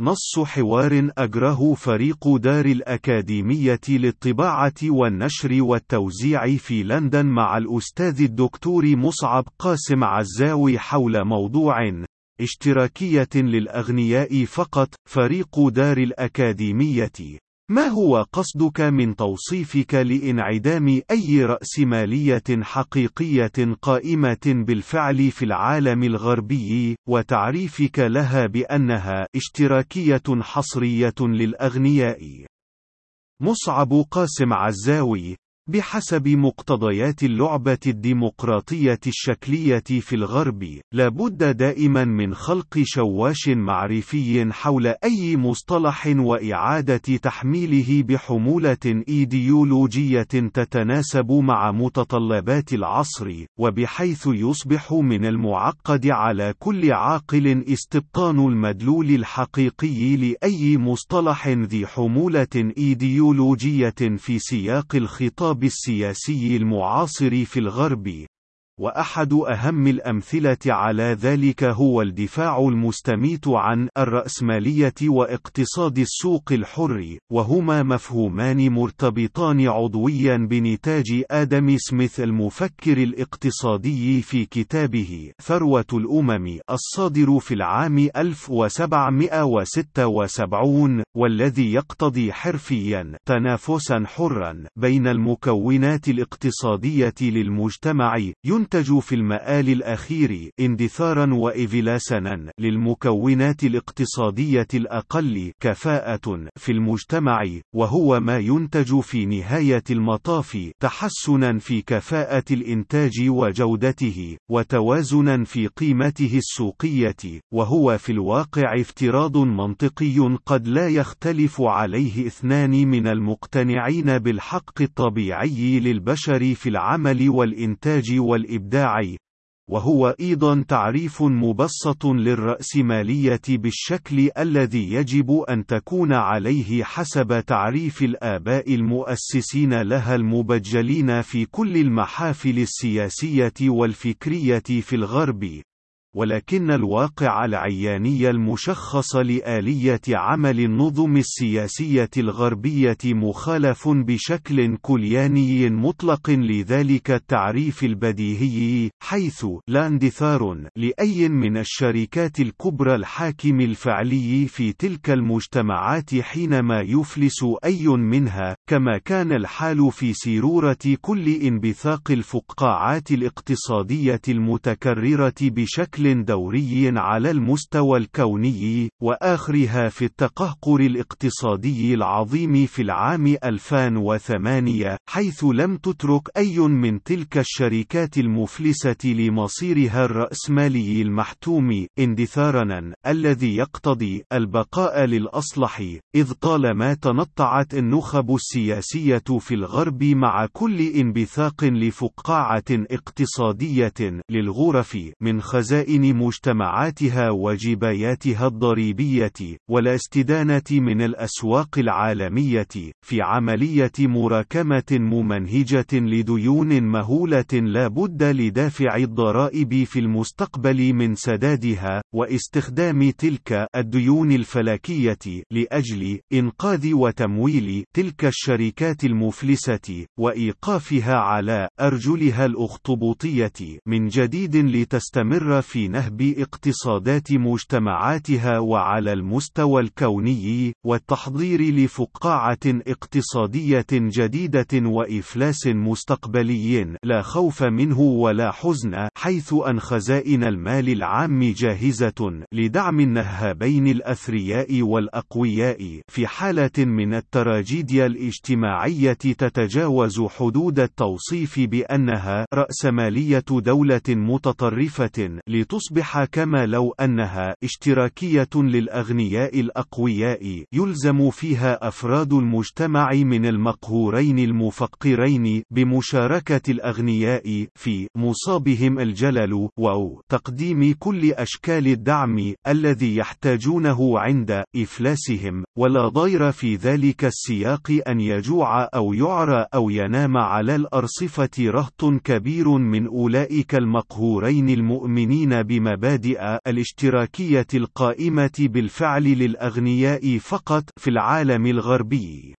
نص حوار أجره فريق دار الأكاديمية للطباعة والنشر والتوزيع في لندن مع الأستاذ الدكتور مصعب قاسم عزاوي حول موضوع اشتراكية للأغنياء فقط فريق دار الأكاديمية. ما هو قصدك من توصيفك لإنعدام أي رأسمالية حقيقية قائمة بالفعل في العالم الغربي، وتعريفك لها بأنها اشتراكية حصرية للأغنياء؟ مصعب قاسم عزاوي بحسب مقتضيات اللعبة الديمقراطية الشكلية في الغرب، لابد دائما من خلق شواش معرفي حول أي مصطلح وإعادة تحميله بحمولة إيديولوجية تتناسب مع متطلبات العصر، وبحيث يصبح من المعقد على كل عاقل استبطان المدلول الحقيقي لأي مصطلح ذي حمولة إيديولوجية في سياق الخطاب الخطاب السياسي المعاصر في الغرب. وأحد أهم الأمثلة على ذلك هو الدفاع المستميت عن الرأسمالية واقتصاد السوق الحر، وهما مفهومان مرتبطان عضويا بنتاج آدم سميث المفكر الاقتصادي في كتابه ثروة الأمم الصادر في العام 1776 والذي يقتضي حرفيا تنافسا حرا بين المكونات الاقتصادية للمجتمع ينتج في المآل الأخير اندثارا وإفلاسا للمكونات الاقتصادية الأقل كفاءة في المجتمع وهو ما ينتج في نهاية المطاف تحسنا في كفاءة الإنتاج وجودته وتوازنا في قيمته السوقية وهو في الواقع افتراض منطقي قد لا يختلف عليه اثنان من المقتنعين بالحق الطبيعي للبشر في العمل والإنتاج والإنتاج الإبداع وهو أيضا تعريف مبسط للرأسمالية بالشكل الذي يجب أن تكون عليه حسب تعريف الآباء المؤسسين لها المبجلين في كل المحافل السياسية والفكرية في الغرب. ولكن الواقع العياني المشخص لآلية عمل النظم السياسية الغربية مخالف بشكل كلياني مطلق لذلك التعريف البديهي، حيث لا اندثار لأي من الشركات الكبرى الحاكم الفعلي في تلك المجتمعات حينما يفلس أي منها، كما كان الحال في سيرورة كل انبثاق الفقاعات الاقتصادية المتكررة بشكل بشكل دوري على المستوى الكوني، وآخرها في التقهقر الاقتصادي العظيم في العام 2008 حيث لم تترك أي من تلك الشركات المفلسة لمصيرها الرأسمالي المحتوم اندثارا الذي يقتضي البقاء للأصلح إذ طالما تنطعت النخب السياسية في الغرب مع كل انبثاق لفقاعة اقتصادية للغرف من خزائن خزائن مجتمعاتها وجباياتها الضريبية ولا استدانة من الأسواق العالمية في عملية مراكمة ممنهجة لديون مهولة لا بد لدافع الضرائب في المستقبل من سدادها واستخدام تلك الديون الفلكية لأجل إنقاذ وتمويل تلك الشركات المفلسة وإيقافها على أرجلها الأخطبوطية من جديد لتستمر في نهب اقتصادات مجتمعاتها وعلى المستوى الكوني والتحضير لفقاعة اقتصادية جديدة وإفلاس مستقبلي لا خوف منه ولا حزن حيث أن خزائن المال العام جاهزة لدعم النهابين الأثرياء والأقوياء في حالة من التراجيديا الاجتماعية تتجاوز حدود التوصيف بأنها رأسمالية دولة متطرفة لتصبح كما لو أنها اشتراكية للأغنياء الأقوياء يلزم فيها أفراد المجتمع من المقهورين المفقرين بمشاركة الأغنياء في مصابهم الجلل و تقديم كل أشكال الدعم الذي يحتاجونه عند إفلاسهم ولا ضير في ذلك السياق أن يجوع أو يعرى أو ينام على الأرصفة رهط كبير من أولئك المقهورين المؤمنين بمبادئ الاشتراكية القائمة بالفعل للأغنياء فقط في العالم الغربي.